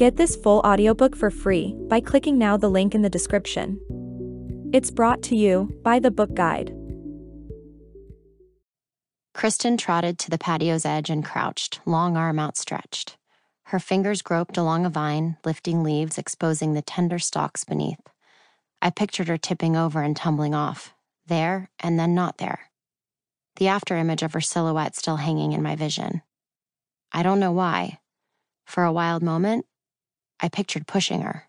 Get this full audiobook for free by clicking now the link in the description. It's brought to you by the Book Guide. Kristen trotted to the patio's edge and crouched, long arm outstretched. Her fingers groped along a vine, lifting leaves, exposing the tender stalks beneath. I pictured her tipping over and tumbling off, there and then not there. The after image of her silhouette still hanging in my vision. I don't know why. For a wild moment, I pictured pushing her.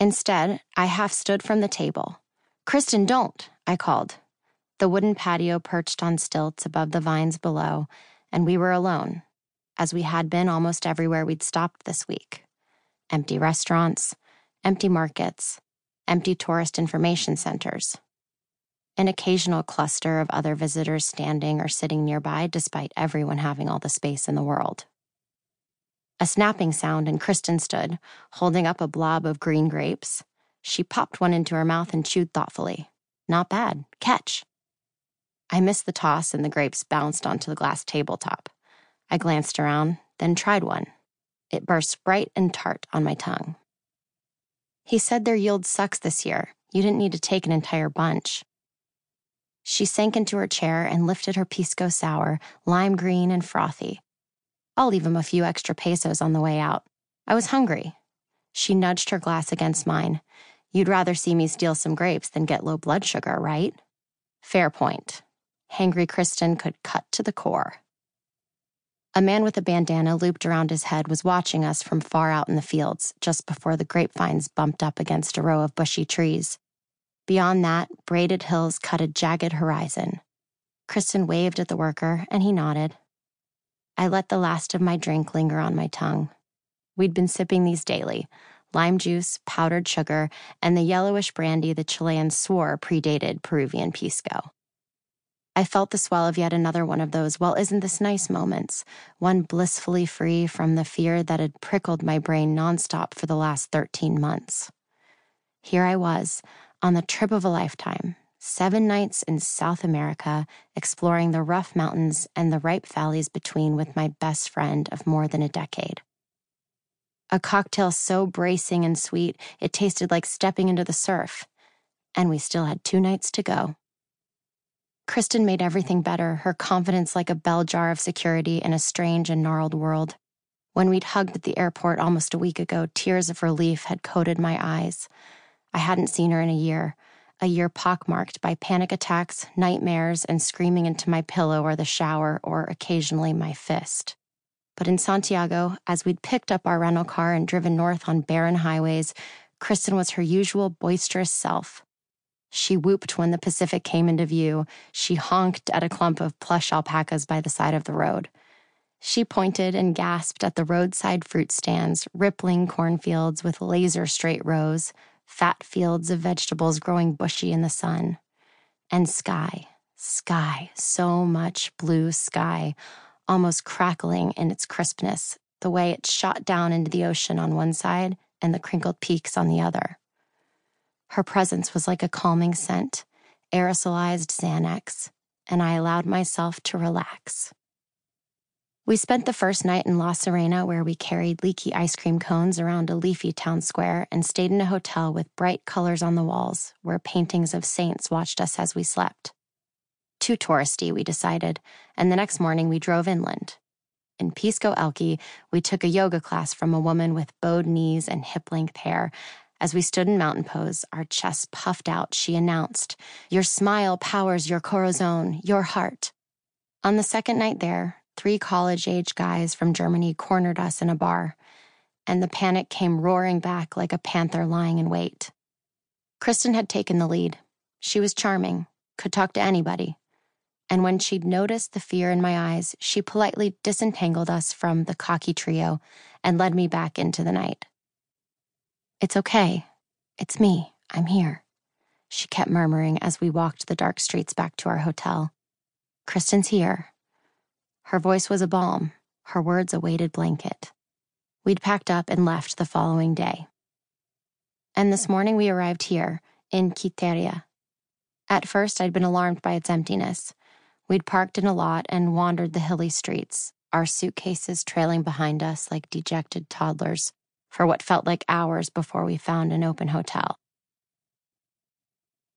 Instead, I half stood from the table. Kristen, don't, I called. The wooden patio perched on stilts above the vines below, and we were alone, as we had been almost everywhere we'd stopped this week. Empty restaurants, empty markets, empty tourist information centers. An occasional cluster of other visitors standing or sitting nearby, despite everyone having all the space in the world. A snapping sound, and Kristen stood, holding up a blob of green grapes. She popped one into her mouth and chewed thoughtfully. Not bad. Catch. I missed the toss, and the grapes bounced onto the glass tabletop. I glanced around, then tried one. It burst bright and tart on my tongue. He said their yield sucks this year. You didn't need to take an entire bunch. She sank into her chair and lifted her pisco sour, lime green and frothy. I'll leave him a few extra pesos on the way out. I was hungry. She nudged her glass against mine. You'd rather see me steal some grapes than get low blood sugar, right? Fair point. Hangry Kristen could cut to the core. A man with a bandana looped around his head was watching us from far out in the fields, just before the grapevines bumped up against a row of bushy trees. Beyond that, braided hills cut a jagged horizon. Kristen waved at the worker, and he nodded. I let the last of my drink linger on my tongue. We'd been sipping these daily lime juice, powdered sugar, and the yellowish brandy the Chileans swore predated Peruvian pisco. I felt the swell of yet another one of those, well, isn't this nice moments, one blissfully free from the fear that had prickled my brain nonstop for the last 13 months. Here I was, on the trip of a lifetime, seven nights in South America, exploring the rough mountains and the ripe valleys between with my best friend of more than a decade. A cocktail so bracing and sweet, it tasted like stepping into the surf. And we still had two nights to go. Kristen made everything better, her confidence like a bell jar of security in a strange and gnarled world. When we'd hugged at the airport almost a week ago, tears of relief had coated my eyes. I hadn't seen her in a year, a year pockmarked by panic attacks, nightmares, and screaming into my pillow or the shower or occasionally my fist. But in Santiago, as we'd picked up our rental car and driven north on barren highways, Kristen was her usual boisterous self. She whooped when the Pacific came into view. She honked at a clump of plush alpacas by the side of the road. She pointed and gasped at the roadside fruit stands, rippling cornfields with laser straight rows, fat fields of vegetables growing bushy in the sun, and sky, sky, so much blue sky, almost crackling in its crispness, the way it shot down into the ocean on one side and the crinkled peaks on the other. Her presence was like a calming scent, aerosolized Xanax, and I allowed myself to relax. We spent the first night in La Serena, where we carried leaky ice cream cones around a leafy town square and stayed in a hotel with bright colors on the walls, where paintings of saints watched us as we slept. Too touristy, we decided, and the next morning we drove inland. In Pisco Elqui, we took a yoga class from a woman with bowed knees and hip length hair. As we stood in mountain pose, our chests puffed out, she announced, Your smile powers your corazon, your heart. On the second night there, three college age guys from Germany cornered us in a bar, and the panic came roaring back like a panther lying in wait. Kristen had taken the lead. She was charming, could talk to anybody. And when she'd noticed the fear in my eyes, she politely disentangled us from the cocky trio and led me back into the night. It's okay. It's me. I'm here. She kept murmuring as we walked the dark streets back to our hotel. Kristen's here. Her voice was a balm, her words a weighted blanket. We'd packed up and left the following day. And this morning we arrived here, in Quiteria. At first, I'd been alarmed by its emptiness. We'd parked in a lot and wandered the hilly streets, our suitcases trailing behind us like dejected toddlers, for what felt like hours before we found an open hotel.